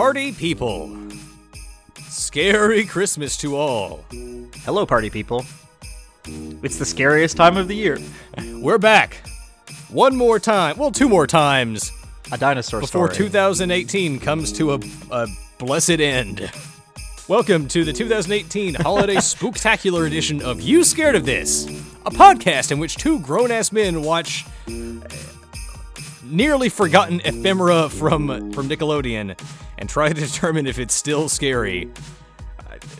Party people. Scary Christmas to all. Hello, party people. It's the scariest time of the year. We're back. One more time. Well, two more times A dinosaur before story. 2018 comes to a, a blessed end. Welcome to the 2018 Holiday Spooktacular edition of You Scared of This? A podcast in which two grown ass men watch nearly forgotten ephemera from, from Nickelodeon and try to determine if it's still scary.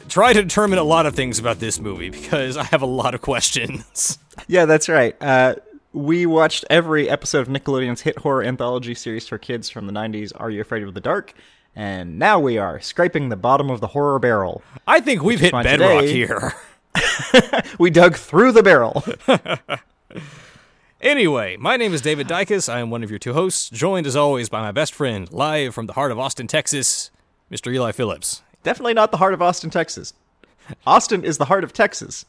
Try to determine a lot of things about this movie because I have a lot of questions. Yeah, that's right. Uh, we watched every episode of Nickelodeon's hit horror anthology series for kids from the 90s, Are You Afraid of the Dark? And now we are scraping the bottom of the horror barrel. I think we've hit bedrock today- here. We dug through the barrel. Anyway, my name is David Dycus. I am one of your two hosts, joined as always by my best friend, live from the heart of Austin, Texas, Mr. Eli Phillips. Definitely not the heart of Austin, Texas. Austin is the heart of Texas,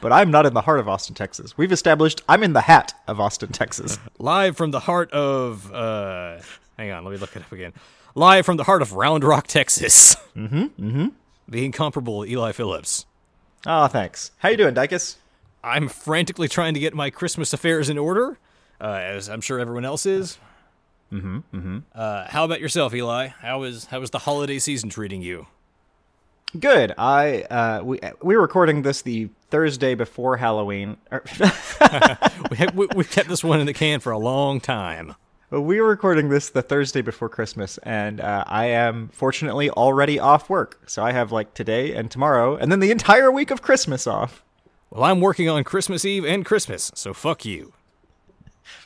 but I'm not in the heart of Austin, Texas. We've established I'm in the hat of Austin, Texas. Live from the heart of, uh, hang on, let me look it up again. Live from the heart of Round Rock, Texas. Mm-hmm, mm-hmm. The incomparable Eli Phillips. Oh, thanks. How you doing, Dycus? I'm frantically trying to get my Christmas affairs in order, uh, as I'm sure everyone else is. Mm-hmm, mm-hmm. Uh, how about yourself, Eli? How is how is the holiday season treating you? Good. I uh, we we're recording this the Thursday before Halloween. Er, We have, we, we've kept this one in the can for a long time. we were recording this the Thursday before Christmas, and uh, I am fortunately already off work, so I have like today and tomorrow, and then the entire week of Christmas off. Well, I'm working on Christmas Eve and Christmas, so fuck you.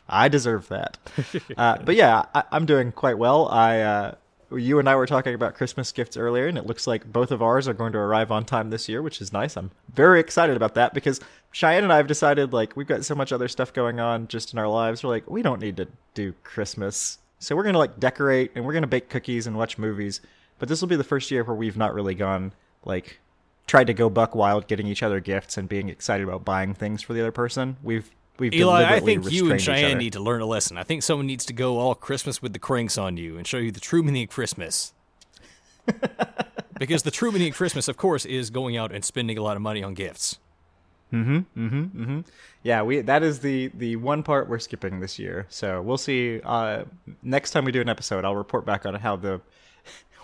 I deserve that. uh, but yeah, I, I'm doing quite well. I, uh, you and I were talking about Christmas gifts earlier, and it looks like both of ours are going to arrive on time this year, which is nice. I'm very excited about that because Cheyenne and I have decided like we've got so much other stuff going on just in our lives. We're like, we don't need to do Christmas, so we're gonna like decorate and we're gonna bake cookies and watch movies. But this will be the first year where we've not really gone like tried to go buck wild getting each other gifts and being excited about buying things for the other person. We've we've Eli, I think you and Cheyenne need to learn a lesson. I think someone needs to go all Christmas with the Kranks on you and show you the true meaning of Christmas. because the true meaning of Christmas, of course, is going out and spending a lot of money on gifts. Mhm, mhm, mhm. Yeah, we that is the the one part we're skipping this year. So we'll see. Uh, next time we do an episode, I'll report back on how the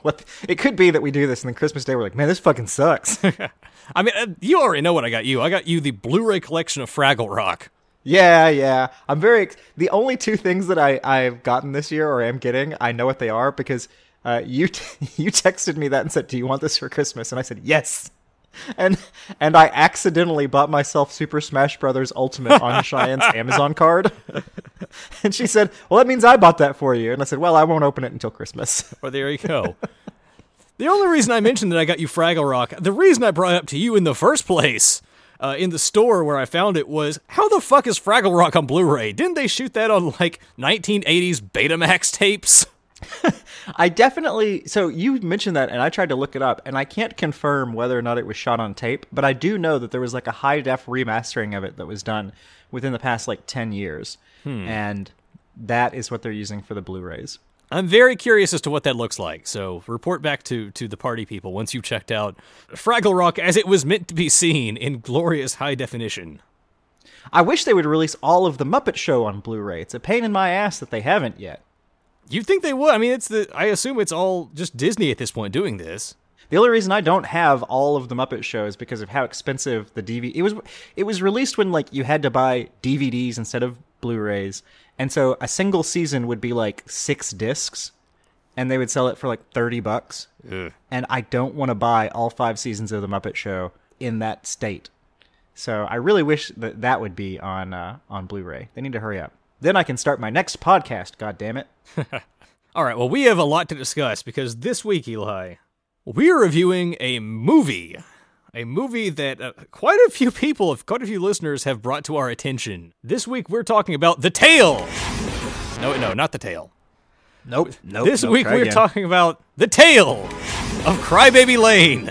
what it could be that we do this, and then Christmas Day we're like, man, this fucking sucks. I mean, uh, you already know what I got you. I got you the Blu-ray collection of Fraggle Rock. yeah, yeah. I'm very the only two things that I I've gotten this year or am getting. I know what they are because uh, you t- you texted me that and said, "Do you want this for Christmas?" And I said, "Yes." And and I accidentally bought myself Super Smash Brothers Ultimate on Cheyenne's Amazon card. And she said, "Well, that means I bought that for you." And I said, "Well, I won't open it until Christmas." Well, there you go. the only reason I mentioned that I got you Fraggle Rock, the reason I brought it up to you in the first place, uh, in the store where I found it, was how the fuck is Fraggle Rock on Blu-ray? Didn't they shoot that on like 1980s Betamax tapes? I definitely. So you mentioned that, and I tried to look it up, and I can't confirm whether or not it was shot on tape, but I do know that there was like a high def remastering of it that was done within the past like ten years, hmm. and that is what they're using for the Blu-rays. I'm very curious as to what that looks like. So report back to to the party people once you've checked out Fraggle Rock as it was meant to be seen in glorious high definition. I wish they would release all of the Muppet Show on Blu-ray. It's a pain in my ass that they haven't yet. You'd think they would. I mean, it's the. I assume it's all just Disney at this point doing this. The only reason I don't have all of the Muppet Show is because of how expensive the DVD. It was it was released when like you had to buy DVDs instead of Blu-rays, and so a single season would be like six discs, and they would sell it for like thirty bucks. And I don't want to buy all five seasons of the Muppet Show in that state. So I really wish that that would be on uh, on Blu-ray. They need to hurry up. Then I can start my next podcast. God damn it! All right, well, we have a lot to discuss because this week, Eli, we're reviewing a movie. A movie that uh, quite a few people, quite a few listeners have brought to our attention. This week, we're talking about The Tale. No, no, not The Tale. Nope. Nope. this nope, week, we're again. talking about The Tale of Crybaby Lane.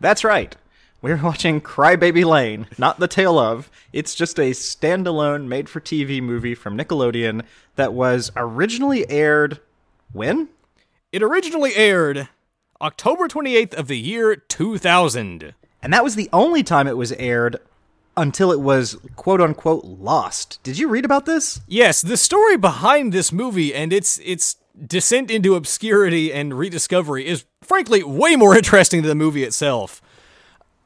That's right. We're watching Crybaby Lane, not the tale of. It's just a standalone made for TV movie from Nickelodeon that was originally aired when? It originally aired October 28th of the year 2000. And that was the only time it was aired until it was quote unquote lost. Did you read about this? Yes, the story behind this movie and its its descent into obscurity and rediscovery is frankly way more interesting than the movie itself.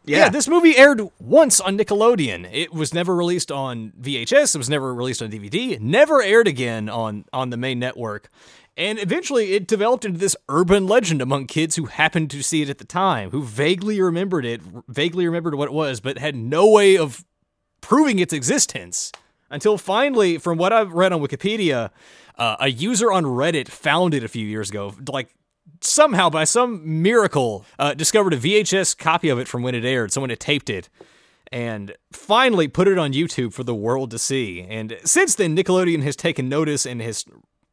Yeah. this movie aired once on Nickelodeon. It was never released on VHS, it was never released on DVD, never aired again on on the main network. And eventually it developed into this urban legend among kids who happened to see it at the time, who vaguely remembered it, vaguely remembered what it was, but had no way of proving its existence. Until finally, from what I've read on Wikipedia, uh, a user on Reddit found it a few years ago, like somehow by some miracle uh, discovered a VHS copy of it from when it aired. Someone had taped it and finally put it on YouTube for the world to see. And since then, Nickelodeon has taken notice and has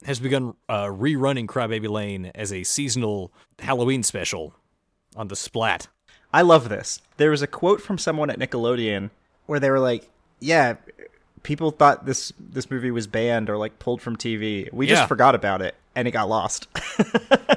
has begun uh, rerunning Crybaby Lane as a seasonal Halloween special on the Splat. I love this. There was a quote from someone at Nickelodeon where they were like, "Yeah, people thought this this movie was banned or like pulled from TV. We Yeah. just forgot about it and it got lost."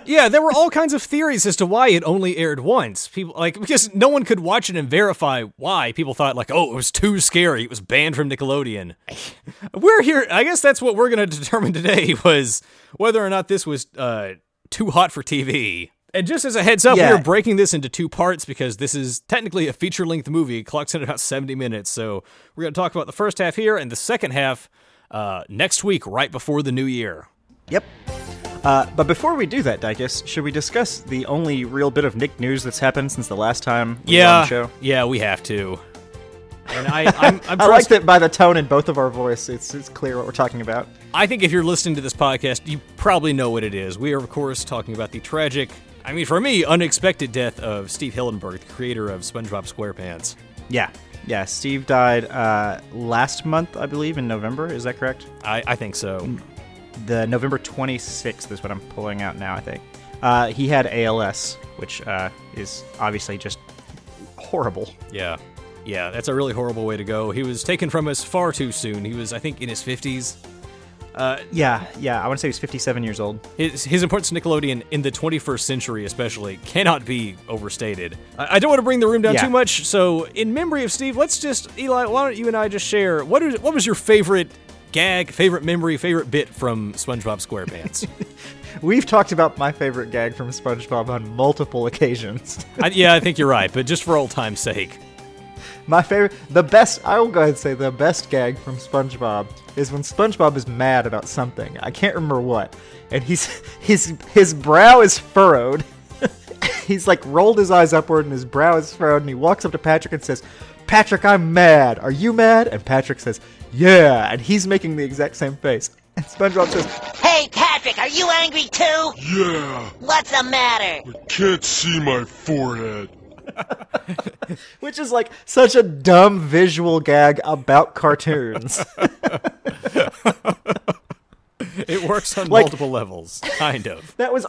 Yeah, there were all kinds of theories as to why it only aired once. People like because no one could watch it and verify why. People thought like, "Oh, it was too scary. It was banned from Nickelodeon." we're here. I guess that's what we're going to determine today was whether or not this was uh, too hot for TV. And just as a heads up, Yeah. we are breaking this into two parts because this is technically a feature length movie. It clocks in at about 70 minutes. So we're going to talk about the first half here and the second half uh, next week, right before the new year. yep. Uh, but before we do that, Dycus, should we discuss the only real bit of Nick news that's happened since the last time we were on Yeah, the show? yeah, we have to. And I, I'm, I'm I like that by the tone in both of our voice, it's it's clear what we're talking about. I think if you're listening to this podcast, you probably know what it is. We are, of course, talking about the tragic, I mean, for me, unexpected death of Steve Hillenburg, the creator of SpongeBob SquarePants. Yeah, yeah. Steve died uh, last month, I believe, in November. Is that correct? I, I think so. The November 26th is what I'm pulling out now. I think uh, he had ALS, which uh, is obviously just horrible. Yeah. Yeah, that's a really horrible way to go. He was taken from us far too soon. He was, I think, in his 50s. Yeah, yeah. I want to say he's 57 years old. His, his importance to Nickelodeon in the 21st century, especially, cannot be overstated. I, I don't want to bring the room down Yeah. too much, so in memory of Steve, let's just Eli. Why don't you and I just share what is what was your favorite gag, favorite memory, favorite bit from SpongeBob SquarePants? We've talked about my favorite gag from SpongeBob on multiple occasions. I, yeah, I think you're right, but just for old time's sake, my favorite, the best, I will go ahead and say the best gag from SpongeBob is when SpongeBob is mad about something. I can't remember what. And he's his his brow is furrowed. he's like rolled his eyes upward and his brow is furrowed and he walks up to Patrick and says, "Patrick, I'm mad. Are you mad?" And Patrick says, "Yeah." And he's making the exact same face. And SpongeBob says, Hey, Patrick, are you angry too? Yeah, What's the matter? You can't see my forehead. which is like such a dumb visual gag about cartoons. it works on Like- multiple levels, kind of. that was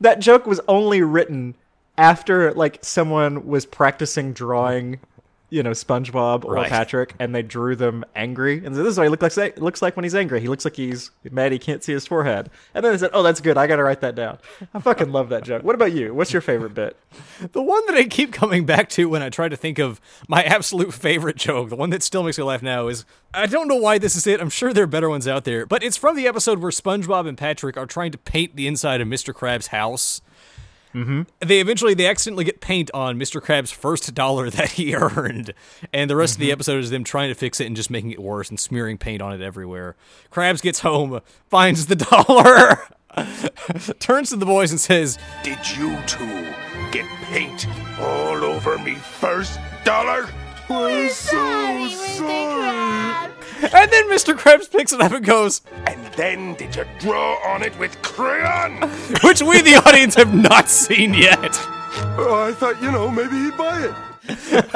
that joke was only written after like someone was practicing drawing you know SpongeBob or Right. Patrick and they drew them angry and so this is what he looks like looks like when he's angry he looks like he's mad he can't see his forehead and then they said oh that's good I gotta write that down I fucking love that joke what about you what's your favorite bit The one that I keep coming back to when I try to think of my absolute favorite joke, the one that still makes me laugh now, is I don't know why this is it. I'm sure there are better ones out there, but it's from the episode where SpongeBob and Patrick are trying to paint the inside of Mr. Krabs' house. Mm-hmm. They eventually they accidentally get paint on Mr. Krabs' first dollar that he earned, and the rest of the episode is them trying to fix it and just making it worse and smearing paint on it everywhere. Krabs gets home, finds the dollar, turns to the boys and says, Did you two get paint all over me first dollar? We're so sorry. And then Mr. Krabs picks it up and goes, And then did you draw on it with crayon? which we, the audience, have not seen yet. Oh, I thought, you know, maybe he'd buy it.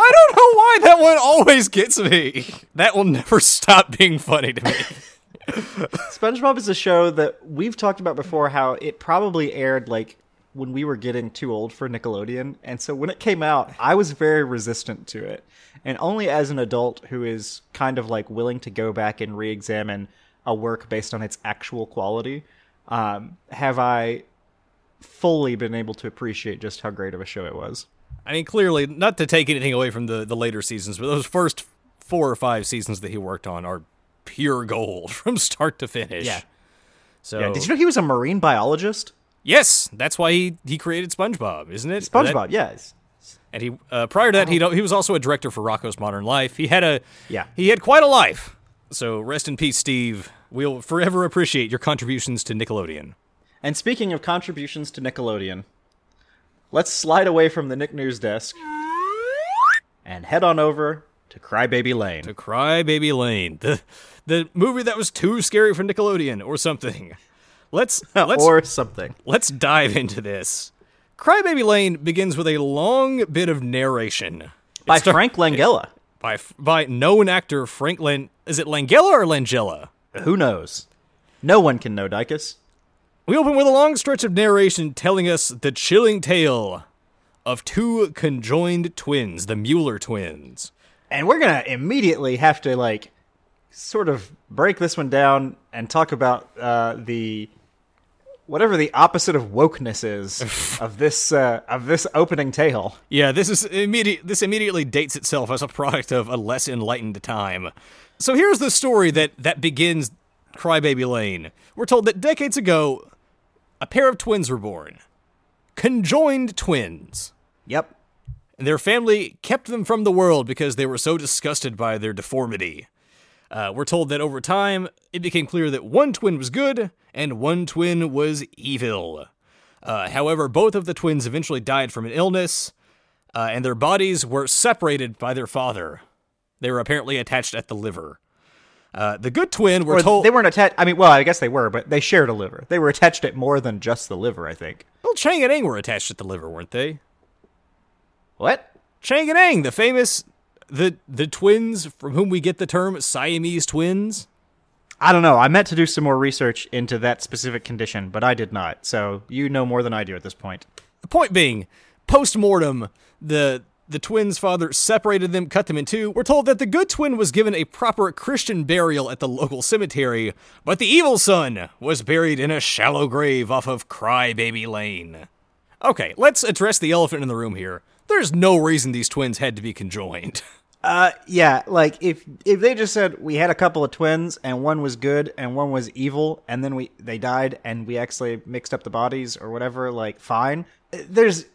I don't know why that one always gets me. That will never stop being funny to me. SpongeBob is a show that we've talked about before how it probably aired like when we were getting too old for Nickelodeon. And so when it came out, I was very resistant to it. And only as an adult who is kind of like willing to go back and re examine a work based on its actual quality, um, have I fully been able to appreciate just how great of a show it was. I mean, clearly, not to take anything away from the, the later seasons, but those first four or five seasons that he worked on are pure gold from start to finish. Yeah. So Yeah, did you know he was a marine biologist? yes, that's why he, he created SpongeBob, isn't it? SpongeBob, That- yes. And he uh, prior to that he he was also a director for Rocco's Modern Life. He had a Yeah. he had quite a life. So rest in peace, Steve. We'll forever appreciate your contributions to Nickelodeon. And speaking of contributions to Nickelodeon, let's slide away from the Nick News desk and head on over to Crybaby Lane. To Cry Baby Lane, the the movie that was too scary for Nickelodeon or something. Let's let's or something. let's dive into this. Crybaby Lane begins with a long bit of narration It By start- Frank Langella. by by known actor Frank Lan. Is it Langella or Langella? Who knows? No one can know Dycus. We open with a long stretch of narration telling us the chilling tale of two conjoined twins, the Mueller twins. And we're gonna immediately have to like sort of break this one down and talk about uh, the whatever the opposite of wokeness is of this uh, of this opening tale. Yeah, this is immediate. This immediately dates itself as a product of a less enlightened time. So here's the story that that begins Crybaby Lane. We're told that decades ago, a pair of twins were born, conjoined twins. Yep. and their family kept them from the world because they were so disgusted by their deformity. Uh, we're told that over time, it became clear that one twin was good and one twin was evil. Uh, however, both of the twins eventually died from an illness, uh, and their bodies were separated by their father. They were apparently attached at the liver. Uh, the good twin, we're Or told, they weren't attached. I mean, well, I guess they were, but they shared a liver. They were attached at more than just the liver. I think. well, Chang and Eng were attached at the liver, weren't they? What? Chang and Eng, the famous, the the twins from whom we get the term Siamese twins. I don't know. I meant to do some more research into that specific condition, but I did not. So you know more than I do at this point. The point being, post mortem, the the twins' father separated them, cut them in two. We're told that the good twin was given a proper Christian burial at the local cemetery, but the evil son was buried in a shallow grave off of Crybaby Lane. Okay, let's address the elephant in the room here. There's no reason these twins had to be conjoined. Uh, yeah. Like if if they just said we had a couple of twins and one was good and one was evil, and then we they died and we actually mixed up the bodies or whatever, like fine. There's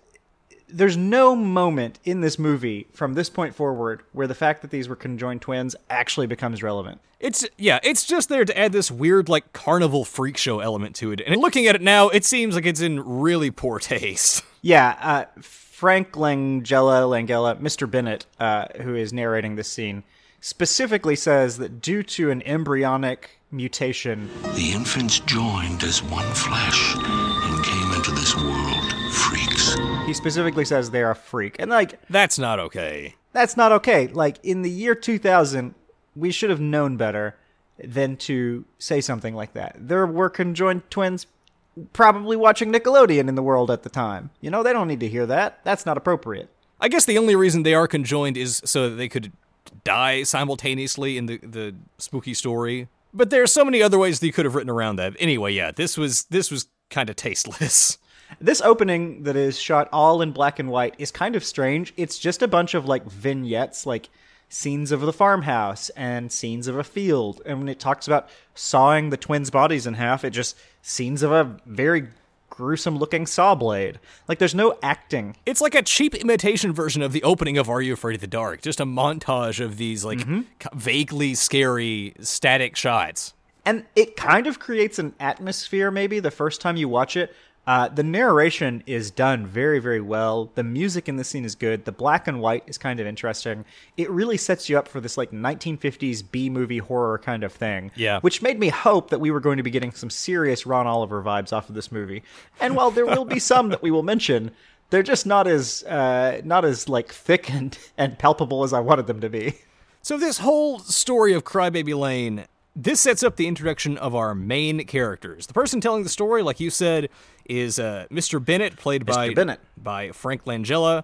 there's no moment in this movie from this point forward where the fact that these were conjoined twins actually becomes relevant. It's yeah, it's just there to add this weird like carnival freak show element to it. And looking at it now, it seems like it's in really poor taste. Yeah, uh, Frank Langella, Langella, Mr. Bennett, uh, who is narrating this scene, specifically says that due to an embryonic mutation, The infants joined as one flesh and came into this world freaks. he specifically says they're a freak. And, like, That's not okay. that's not okay. Like, in the year 2000, we should have known better than to say something like that. There were conjoined twins probably watching Nickelodeon in the world at the time. You know, they don't need to hear that. That's not appropriate. I guess the only reason they are conjoined is so that they could die simultaneously in the the spooky story. But there are so many other ways that you could have written around that. Anyway, yeah, this was this was kind of tasteless. This opening that is shot all in black and white is kind of strange. It's just a bunch of like vignettes, like scenes of the farmhouse and scenes of a field. And when it talks about sawing the twins' bodies in half, it just scenes of a very gruesome looking saw blade. Like there's no acting. It's like a cheap imitation version of the opening of Are You Afraid of the Dark? Just a montage of these like Mm-hmm. vaguely scary static shots. And it kind of creates an atmosphere maybe the first time you watch it. Uh, the narration is done very, very well. The music in the scene is good. The black and white is kind of interesting. It really sets you up for this like 1950s B movie horror kind of thing. Yeah. Which made me hope that we were going to be getting some serious Ron Oliver vibes off of this movie. And while there will be some that we will mention, they're just not as uh, not as like thick and, and palpable as I wanted them to be. So this whole story of Crybaby Lane, this sets up the introduction of our main characters. The person telling the story, like you said, is uh, Mr. Bennett, played by Bennett. by Frank Langella.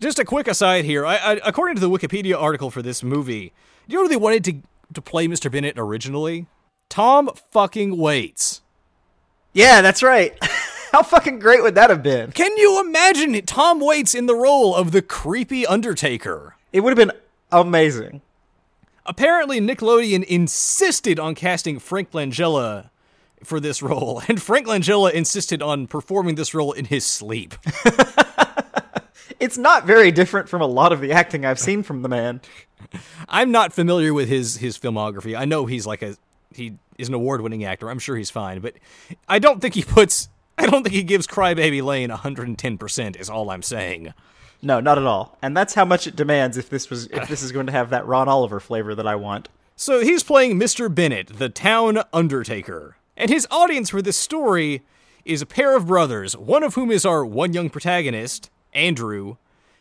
Just a quick aside here. I, I, according to the Wikipedia article for this movie, do you know who they wanted to to play Mr. Bennett originally? Tom fucking Waits. Yeah, that's right. How fucking great would that have been? Can you imagine Tom Waits in the role of the creepy Undertaker? It would have been amazing. Apparently, Nickelodeon insisted on casting Frank Langella for this role, and Frank Langella insisted on performing this role in his sleep. It's not very different from a lot of the acting I've seen from the man. I'm not familiar with his his filmography. I know he's like a he is an award-winning actor. I'm sure he's fine, but I don't think he puts I don't think he gives Crybaby Lane 110% is all I'm saying. No, not at all. And that's how much it demands if this was if this is going to have that Ron Oliver flavor that I want. So he's playing Mr. Bennett, the town undertaker. And his audience for this story is a pair of brothers, one of whom is our one young protagonist, Andrew,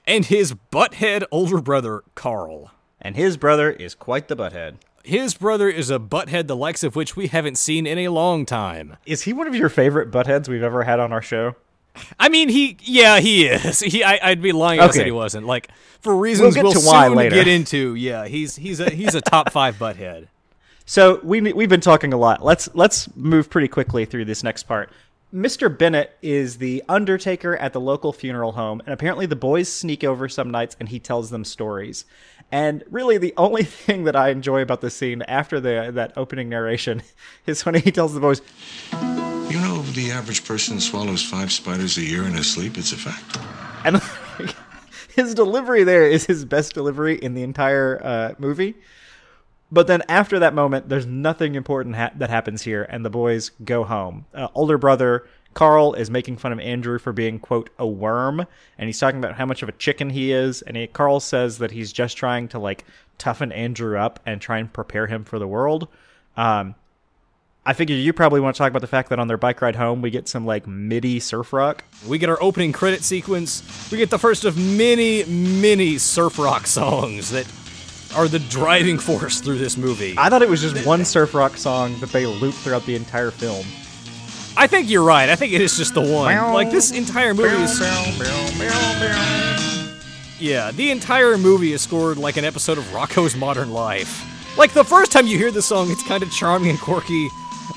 and his butthead older brother, Carl. And his brother is quite the butthead. His brother is a butthead the likes of which we haven't seen in a long time. Is he one of your favorite buttheads we've ever had on our show? I mean, he, yeah, he is. He, I, would be lying if I said he wasn't. Like for reasons get we'll, to why soon later. get into. Yeah, he's he's a he's a top five butthead. So we we've been talking a lot. Let's let's move pretty quickly through this next part. Mr. Bennett is the undertaker at the local funeral home, and apparently the boys sneak over some nights and he tells them stories. And really, the only thing that I enjoy about this scene after the that opening narration is when he tells the boys, the average person swallows five spiders a year in his sleep. It's a fact. and his delivery there is his best delivery in the entire uh, movie. But then after that moment, there's nothing important ha- that happens here, and the boys go home. Uh, older brother Carl is making fun of Andrew for being quote a worm, and he's talking about how much of a chicken he is. And he, Carl says that he's just trying to like toughen Andrew up and try and prepare him for the world. Um, I figure you probably want to talk about the fact that on their bike ride home, we get some like MIDI surf rock. We get our opening credit sequence. We get the first of many, many surf rock songs that are the driving force through this movie. I, thought it was just one surf rock song that they loop throughout the entire film. I think you're right. I think it is just the one. Like this entire movie is. Yeah, the entire movie is scored like an episode of Rocco's Modern Life. Like the first time you hear the song, it's kind of charming and quirky.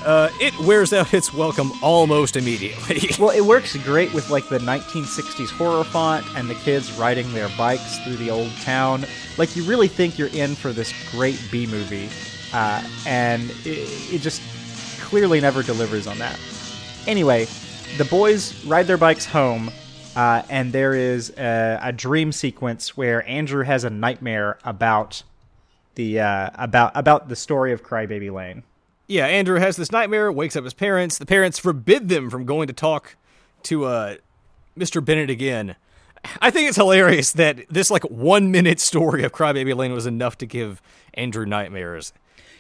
Uh, it wears out its welcome almost immediately. Well, it works great with like the 1960s horror font and the kids riding their bikes through the old town. Like you really think you're in for this great B movie, uh, and it, it just clearly never delivers on that. Anyway, the boys ride their bikes home, uh, and there is a, a dream sequence where Andrew has a nightmare about the uh, about about the story of Crybaby Lane. Yeah, Andrew has this nightmare, wakes up his parents. The parents forbid them from going to talk to uh, Mr. Bennett again. I think it's hilarious that this like one minute story of Crybaby Lane was enough to give Andrew nightmares.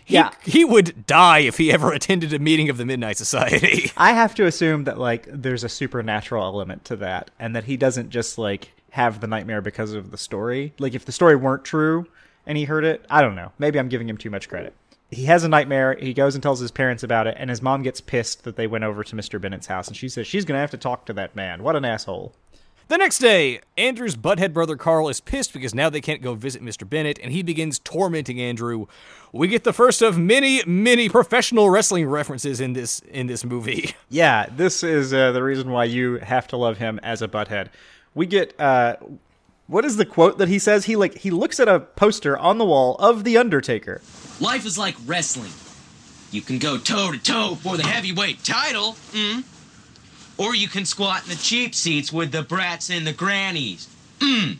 He, Yeah. he would die if he ever attended a meeting of the Midnight Society. I have to assume that like there's a supernatural element to that, and that he doesn't just like have the nightmare because of the story. Like if the story weren't true and he heard it, I don't know. Maybe I'm giving him too much credit. He has a nightmare. He goes and tells his parents about it, and his mom gets pissed that they went over to Mr. Bennett's house, and she says she's gonna have to talk to that man. What an asshole. The next day, Andrew's butthead brother Carl is pissed because now they can't go visit Mr. Bennett, and he begins tormenting Andrew. We get the first of many, many professional wrestling references in this in this movie. Yeah, this is uh, the reason why you have to love him as a butthead. We get uh, what is the quote that he says? He like he looks at a poster on the wall of the Undertaker. Life is like wrestling. You can go toe to toe for the heavyweight title, mm, or you can squat in the cheap seats with the brats and the grannies. Mm.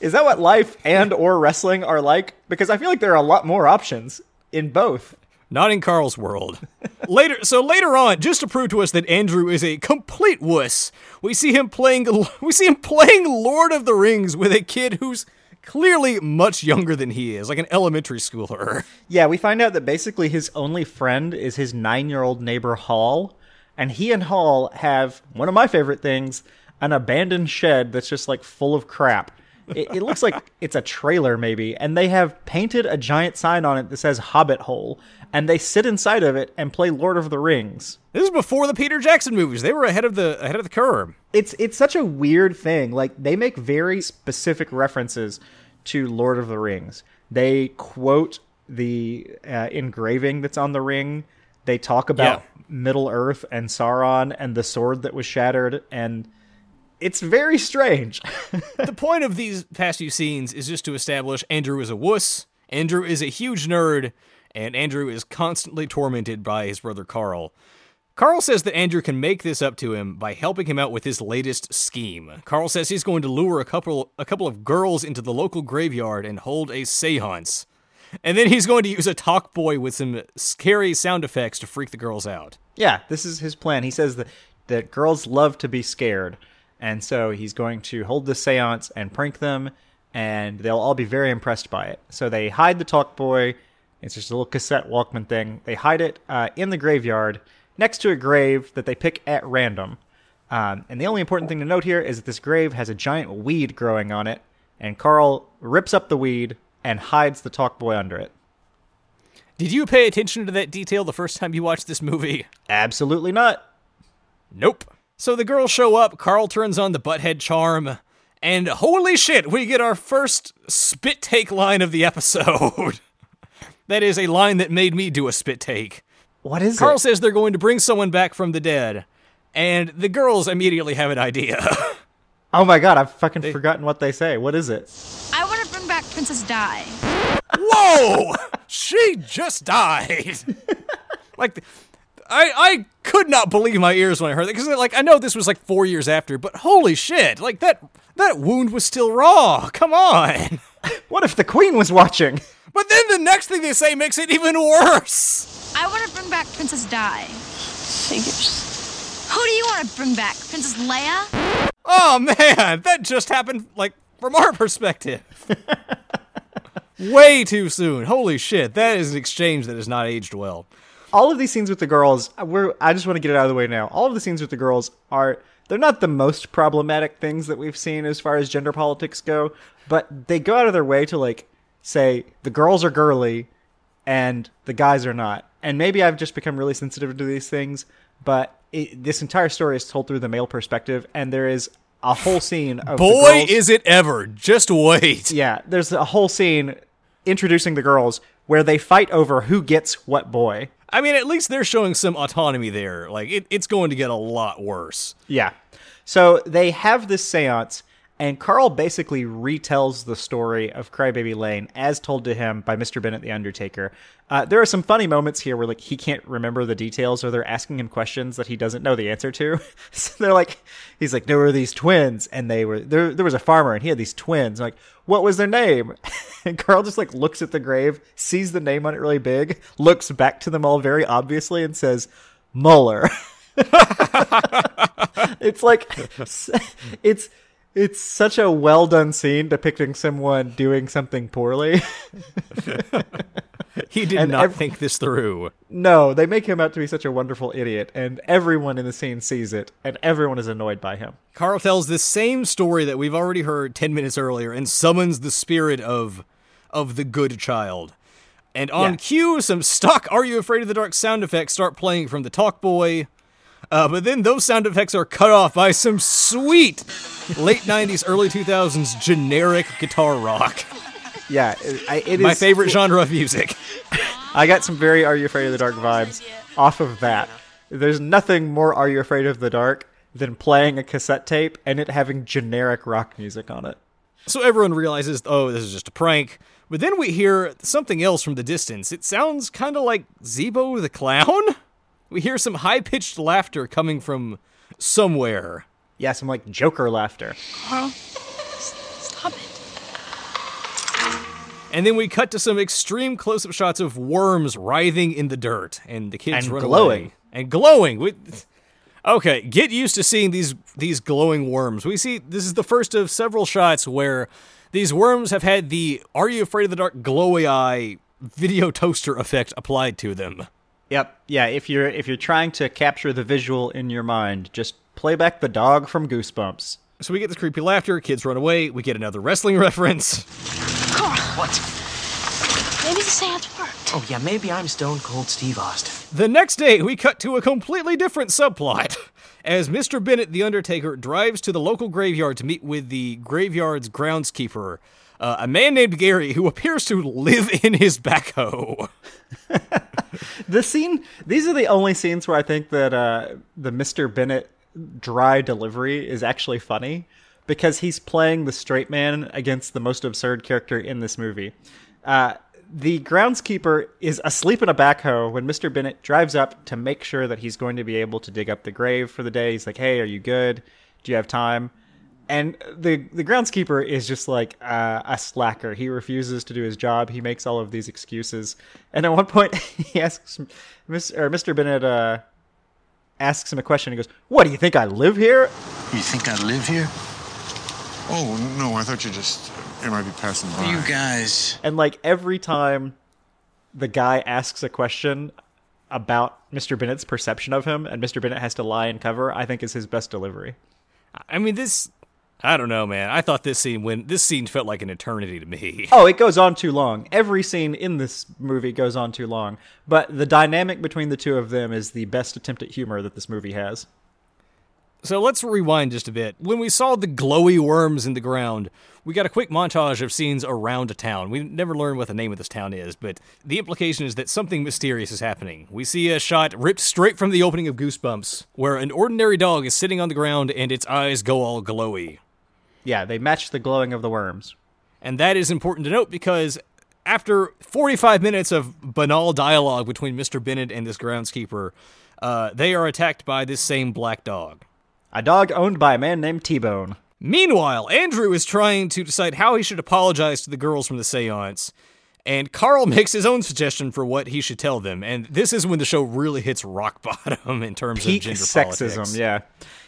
Is that what life and or wrestling are like? Because I feel like there are a lot more options in both. Not in Carl's world. later, so later on, just to prove to us that Andrew is a complete wuss, we see him playing. We see him playing Lord of the Rings with a kid who's clearly much younger than he is, like an elementary schooler. Yeah, we find out that basically his only friend is his nine-year-old neighbor Hall, and he and Hall have one of my favorite things: an abandoned shed that's just like full of crap. It, it looks like it's a trailer, maybe, and they have painted a giant sign on it that says "Hobbit Hole," and they sit inside of it and play Lord of the Rings. This is before the Peter Jackson movies. They were ahead of the ahead of the curve. it's it's such a weird thing. Like they make very specific references to Lord of the Rings. They quote the uh, engraving that's on the ring. They talk about Middle Earth and Sauron and the sword that was shattered, and it's very strange. the point of these past few scenes is just to establish Andrew is a wuss, Andrew is a huge nerd, and Andrew is constantly tormented by his brother Carl. Carl says that Andrew can make this up to him by helping him out with his latest scheme. Carl says he's going to lure a couple a couple of girls into the local graveyard and hold a séance. And then he's going to use a talk boy with some scary sound effects to freak the girls out. yeah, this is his plan. He says that that girls love to be scared, and so he's going to hold this séance and prank them, and they'll all be very impressed by it. So they hide the talk boy. It's just a little cassette Walkman thing. They hide it uh, in the graveyard next to a grave that they pick at random. Um, and the only important thing to note here is that this grave has a giant weed growing on it, and Carl rips up the weed and hides the talk boy under it. Did you pay attention to that detail the first time you watched this movie? Absolutely not. Nope. So the girls show up, Carl turns on the butthead charm, and holy shit, we get our first spit take line of the episode. that is a line that made me do a spit take. What is Carl it? says they're going to bring someone back from the dead, and the girls immediately have an idea. Oh my god, I've fucking forgotten what they say. What is it? I want to bring back Princess Di. Whoa! she just died. like, I I could not believe my ears when I heard that because like I know this was like four years after, but holy shit! Like that that wound was still raw. Come on. What if the queen was watching? But then the next thing they say makes it even worse. I want to bring back Princess Di. Figures. Who do you want to bring back? Princess Leia? Oh man, that just happened like from our perspective. Way too soon. Holy shit, that is an exchange that has not aged well. All of these scenes with the girls, we're I just want to get it out of the way now. All of the scenes with the girls are they're not the most problematic things that we've seen as far as gender politics go, but they go out of their way to like say the girls are girly and the guys are not. And maybe I've just become really sensitive to these things, but it, this entire story is told through the male perspective, and there is a whole scene of Boy, is it ever. Just wait. Yeah, there's a whole scene introducing the girls where they fight over who gets what boy. I mean, at least they're showing some autonomy there. Like, it, it's going to get a lot worse. Yeah. So they have this seance, and Carl basically retells the story of Crybaby Lane as told to him by Mr. Bennett the Undertaker. Uh, there are some funny moments here where like he can't remember the details, or they're asking him questions that he doesn't know the answer to. so they're like, he's like, there were these twins, and they were there. There was a farmer, and he had these twins. like, what was their name? and Carl just like looks at the grave, sees the name on it really big, looks back to them all very obviously, and says, Muller. it's like it's it's such a well done scene depicting someone doing something poorly. He did And not ev- think this through. no, they make him out to be such a wonderful idiot, and everyone in the scene sees it, and everyone is annoyed by him. Carl tells the same story that we've already heard 10 minutes earlier and summons the spirit of of the good child. And on Yeah. cue, some stock Are You Afraid of the Dark sound effects start playing from the Talk Boy. Uh, but then those sound effects are cut off by some sweet late 90s, early 2000s generic guitar rock. Yeah, it, I- it is My favorite genre of music. I got some very Are You Afraid of the Dark vibes off of that. There's nothing more Are You Afraid of the Dark than playing a cassette tape and it having generic rock music on it. So everyone realizes, oh, this is just a prank. But then we hear something else from the distance. It sounds kind of like Zeebo the Clown. We hear some high pitched laughter coming from somewhere. Yeah, some like Joker laughter. Stop it. And then we cut to some extreme close up shots of worms writhing in the dirt, and the kids And run glowing. away. And glowing. We, okay, get used to seeing these these glowing worms. We see this is the first of several shots where these worms have had the "Are you afraid of the dark?" glowy eye video toaster effect applied to them. Yep. Yeah, if you're if you're trying to capture the visual in your mind, just play back the dog from Goosebumps. So we get this creepy laughter. Kids run away. We get another wrestling reference. Carl, What? maybe the seance worked. Oh, yeah, maybe I'm Stone Cold Steve Austin. The next day, we cut to a completely different subplot. As Mr. Bennett, the Undertaker, drives to the local graveyard to meet with the graveyard's groundskeeper, uh, a man named Gary who appears to live in his backhoe. the scene these are the only scenes where i think that uh, the mr bennett dry delivery is actually funny because he's playing the straight man against the most absurd character in this movie. Uh, the groundskeeper is asleep in a backhoe when mr bennett drives up to make sure that he's going to be able to dig up the grave for the day. He's like hey are you good? Do you have time and the the groundskeeper is just like uh, a slacker. He refuses to do his job. He makes all of these excuses. And at one point, he asks Miss, or Mr. Bennett uh, asks him a question. He goes, "What do you think I live here?" You think I live here? Oh, no, I thought you just. It might be passing by. You guys. And like every time the guy asks a question about Mr. Bennett's perception of him, and Mr. Bennett has to lie and cover, I think is his best delivery. I mean, this. I don't know, man. I thought this scene when this scene felt like an eternity to me. Oh, it goes on too long. Every scene in this movie goes on too long. But the dynamic between the two of them is the best attempt at humor that this movie has. So let's rewind just a bit. When we saw the glowy worms in the ground, we got a quick montage of scenes around a town. We never learned what the name of this town is, but the implication is that something mysterious is happening. We see a shot ripped straight from the opening of Goosebumps, where an ordinary dog is sitting on the ground and its eyes go all glowy. Yeah, they match the glowing of the worms. And that is important to note because after 45 minutes of banal dialogue between Mr. Bennett and this groundskeeper, uh, they are attacked by this same black dog. A dog owned by a man named T Bone. Meanwhile, Andrew is trying to decide how he should apologize to the girls from the seance, and Carl makes his own suggestion for what he should tell them. And this is when the show really hits rock bottom in terms Peak of gender sexism, politics. yeah.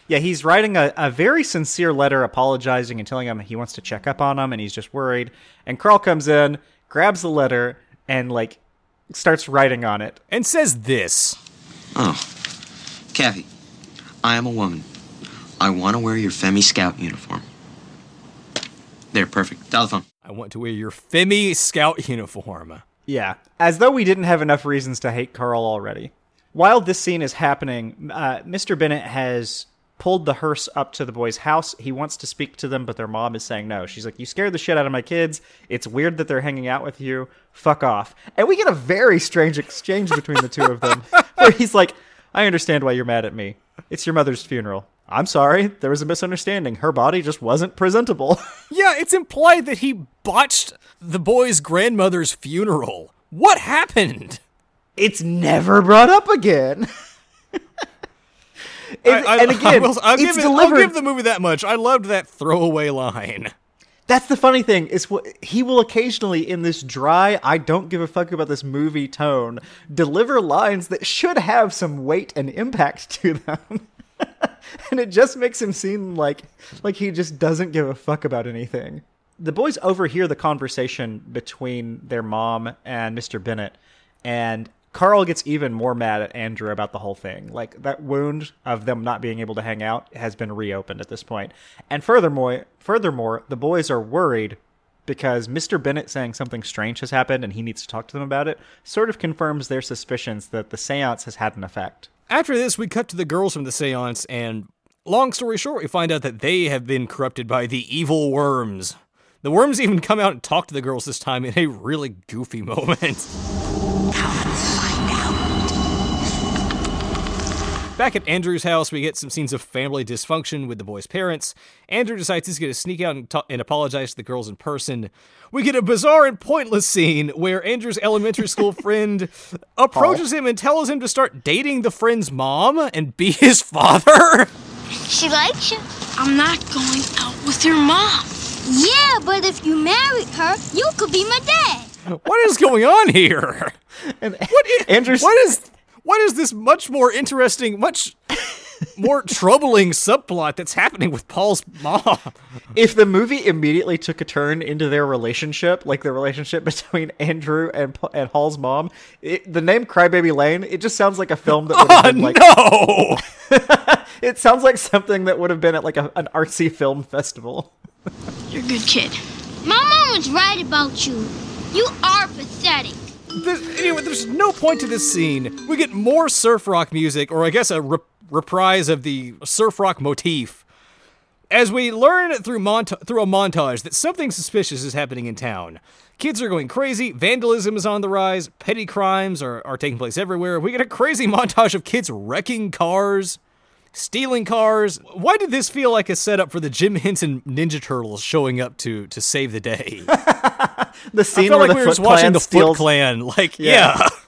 Yeah, he's writing a, a very sincere letter apologizing and telling him he wants to check up on him and he's just worried. And Carl comes in, grabs the letter, and like starts writing on it. And says this. Oh. Kathy, I am a woman. I want to wear your Femi Scout uniform. There, perfect. Dial the phone. I want to wear your Femi Scout uniform. Yeah, as though we didn't have enough reasons to hate Carl already. While this scene is happening, uh, Mr. Bennett has pulled the hearse up to the boys' house. He wants to speak to them, but their mom is saying no. She's like, You scared the shit out of my kids. It's weird that they're hanging out with you. Fuck off. And we get a very strange exchange between the two of them where he's like, I understand why you're mad at me. It's your mother's funeral. I'm sorry, there was a misunderstanding. Her body just wasn't presentable. Yeah, it's implied that he botched the boy's grandmother's funeral. What happened? it's never brought up again. And, I- I- and again, will, I'll, it's give it. I'll give the movie that much. I loved that throwaway line. That's the funny thing is what he will occasionally in this dry I don't give a fuck about this movie tone deliver lines that should have some weight and impact to them. and it just makes him seem like like he just doesn't give a fuck about anything. The boys overhear the conversation between their mom and Mr. Bennett and Carl gets even more mad at Andrew about the whole thing. Like that wound of them not being able to hang out has been reopened at this point. And furthermore, furthermore, the boys are worried because Mr. Bennett saying something strange has happened and he needs to talk to them about it sort of confirms their suspicions that the séance has had an effect. After this, we cut to the girls from the seance, and long story short, we find out that they have been corrupted by the evil worms. The worms even come out and talk to the girls this time in a really goofy moment. Back at Andrew's house, we get some scenes of family dysfunction with the boy's parents. Andrew decides he's going to sneak out and, ta- and apologize to the girls in person. We get a bizarre and pointless scene where Andrew's elementary school friend approaches him and tells him to start dating the friend's mom and be his father. She likes you. I'm not going out with your mom. Yeah, but if you married her, you could be my dad. What is going on here? And What is, Andrew's- what is what is this much more interesting, much more troubling subplot that's happening with Paul's mom? if the movie immediately took a turn into their relationship, like the relationship between Andrew and Pa- and Hall's mom, it, the name Crybaby Lane, it just sounds like a film that would have Oh been like no! it sounds like something that would have been at like a, an artsy film festival. You're a good kid. My mom was right about you. You are pathetic. There's, anyway, there's no point to this scene. We get more surf rock music, or I guess a rep- reprise of the surf rock motif. As we learn through mont- through a montage that something suspicious is happening in town. Kids are going crazy, vandalism is on the rise, petty crimes are, are taking place everywhere. We get a crazy montage of kids wrecking cars, stealing cars. Why did this feel like a setup for the Jim Henson Ninja Turtles showing up to to save the day? The scene felt where like the we were just watching the steals Foot Clan. Like, Yeah. yeah.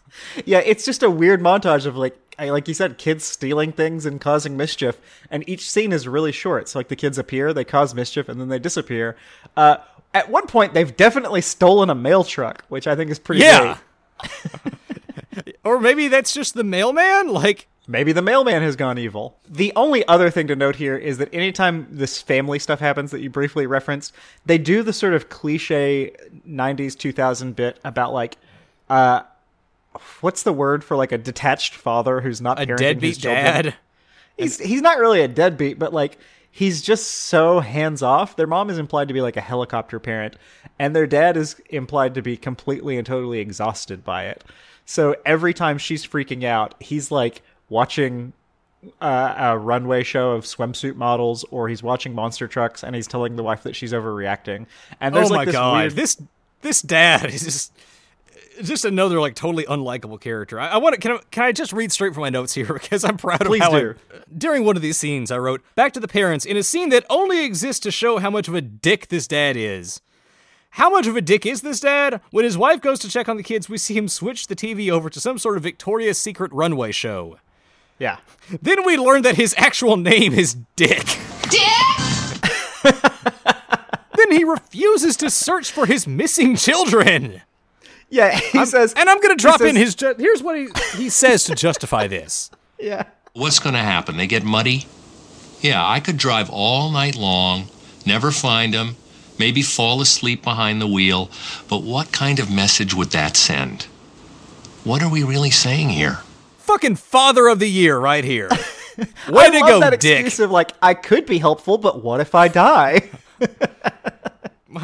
Yeah, it's just a weird montage of like I- like you said, kids stealing things and causing mischief, and each scene is really short. So like the kids appear, they cause mischief, and then they disappear. Uh, at one point, they've definitely stolen a mail truck, which I think is pretty Yeah. great. or maybe that's just the mailman. Like, Maybe the mailman has gone evil. The only other thing to note here is that anytime this family stuff happens that you briefly referenced, they do the sort of cliche 90s 2000 bit about like uh what's the word for like a detached father who's not a parenting his deadbeat children? dad. He's he's not really a deadbeat, but like he's just so hands off. Their mom is implied to be like a helicopter parent, and their dad is implied to be completely and totally exhausted by it. So every time she's freaking out, he's like watching uh, a runway show of swimsuit models, or he's watching monster trucks, and he's telling the wife that she's overreacting. And there's oh like my this god, weird this this dad is just just another like totally unlikable character. I, I want to can I, can I just read straight from my notes here because I'm proud of Please how do. I, during one of these scenes I wrote back to the parents in a scene that only exists to show how much of a dick this dad is. How much of a dick is this dad? When his wife goes to check on the kids, we see him switch the TV over to some sort of Victoria's Secret runway show. Yeah. Then we learn that his actual name is Dick. Dick! then he refuses to search for his missing children. Yeah, he says, And I'm going to drop says- in his. Ju- here's what he he says to justify this. yeah. What's going to happen? They get muddy? Yeah, I could drive all night long, never find them, maybe fall asleep behind the wheel, but what kind of message would that send? What are we really saying here? Fucking father of the year right here. Way I to love go, that Dick. excuse of like I could be helpful, but what if I die?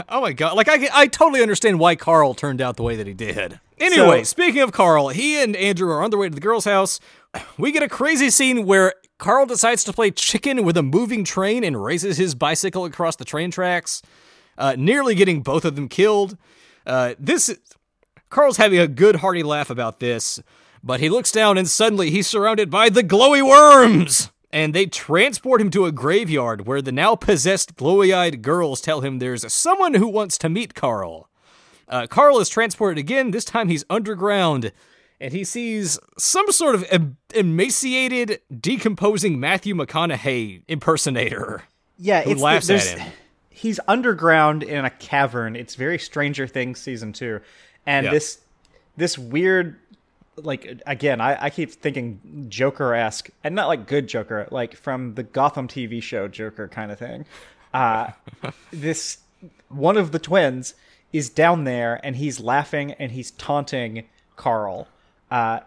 Oh my god! Like I, I totally understand why Carl turned out the way that he did. Anyway, So- speaking of Carl, he and Andrew are on their way to the girl's house. We get a crazy scene where Carl decides to play chicken with a moving train and races his bicycle across the train tracks, uh, nearly getting both of them killed. Uh, this Carl's having a good hearty laugh about this, but he looks down and suddenly he's surrounded by the glowy worms. And they transport him to a graveyard where the now possessed glowy eyed girls tell him there's someone who wants to meet Carl. Uh, Carl is transported again. This time he's underground, and he sees some sort of em- emaciated, decomposing Matthew McConaughey impersonator. Yeah, who it's the- at him. He's underground in a cavern. It's very Stranger Things season two, and Yeah. this this weird, like again, I, I keep thinking Joker esque, and not like good Joker, like from the Gotham TV show Joker kind of thing. Uh, this one of the twins is down there, and he's laughing and he's taunting Carl. Uh,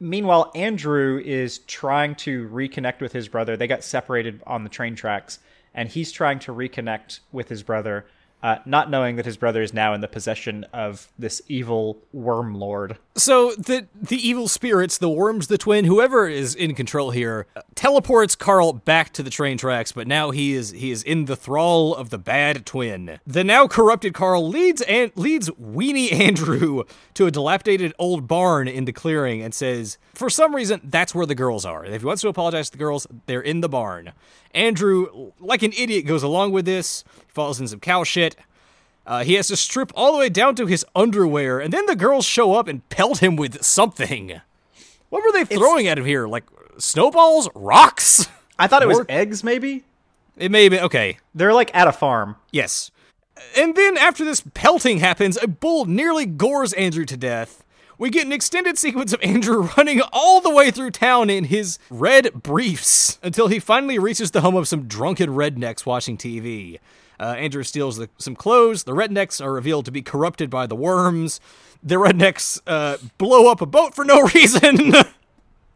Meanwhile, Andrew is trying to reconnect with his brother. They got separated on the train tracks, and he's trying to reconnect with his brother, uh, not knowing that his brother is now in the possession of this evil worm lord. So the the evil spirits, the worms, the twin, whoever is in control here, uh, teleports Carl back to the train tracks. But now he is he is in the thrall of the bad twin. The now corrupted Carl leads and leads Weenie Andrew to a dilapidated old barn in the clearing and says, for some reason, that's where the girls are. If he wants to apologize to the girls, they're in the barn. Andrew, like an idiot, goes along with this. He falls in some cow shit. Uh, he has to strip all the way down to his underwear, and then the girls show up and pelt him with something. What were they throwing at him here? Like snowballs? Rocks? I thought it was eggs, maybe? It may be. Okay. They're like at a farm. Yes. And then after this pelting happens, a bull nearly gores Andrew to death. We get an extended sequence of Andrew running all the way through town in his red briefs until he finally reaches the home of some drunken rednecks watching TV. Uh, Andrew steals the, some clothes. The rednecks are revealed to be corrupted by the worms. The rednecks uh, blow up a boat for no reason.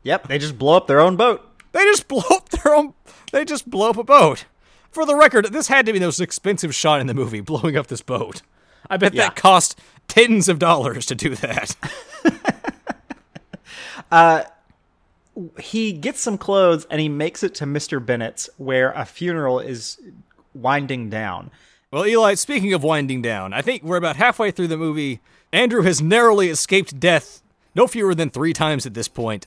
Yep, they just blow up their own boat. They just blow up their own. They just blow up a boat. For the record, this had to be the most expensive shot in the movie, blowing up this boat. I bet Yeah. that cost tens of dollars to do that. He gets some clothes and he makes it to Mr. Bennett's, where a funeral is winding down. Well, Eli, speaking of winding down, I think we're about halfway through the movie. Andrew has narrowly escaped death no fewer than three times at this point.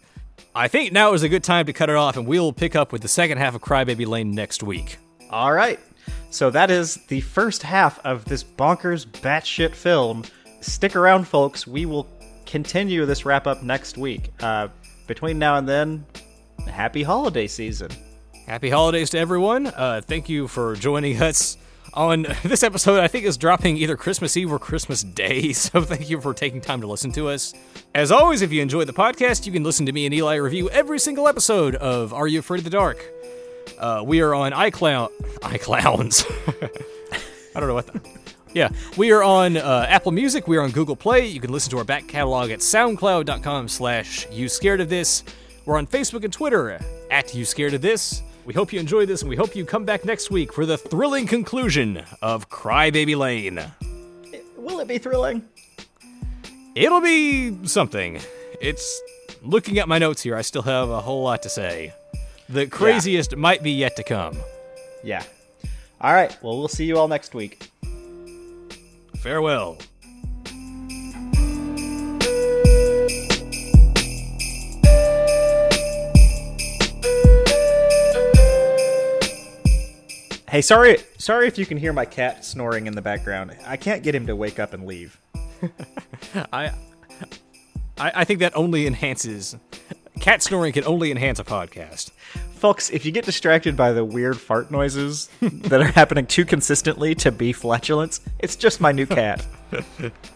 I think now is a good time to cut it off, and we'll pick up with the second half of Cry Baby Lane next week. All right. So that is the first half of this bonkers batshit film. Stick around, folks. We will continue this wrap up next week. Uh, between now and then, happy holiday season. Happy holidays to everyone. Uh, thank you for joining us on this episode. I think is dropping either Christmas Eve or Christmas Day. So thank you for taking time to listen to us. As always, if you enjoyed the podcast, you can listen to me and Eli review every single episode of Are You Afraid of the Dark? Uh, we are on iCloud. iClowns. I don't know what. The, yeah, we are on uh, Apple Music. We are on Google Play. You can listen to our back catalog at SoundCloud.com/slash You Scared of This. We're on Facebook and Twitter at You Scared of This. We hope you enjoyed this, and we hope you come back next week for the thrilling conclusion of Cry Baby Lane. Will it be thrilling? It'll be something. It's looking at my notes here. I still have a whole lot to say. The craziest yeah. might be yet to come. Yeah. All right. Well, we'll see you all next week. Farewell. Hey, sorry, sorry if you can hear my cat snoring in the background. I can't get him to wake up and leave. I, I, I think that only enhances. Cat snoring can only enhance a podcast. Folks, if you get distracted by the weird fart noises that are happening too consistently to be flatulence, it's just my new cat.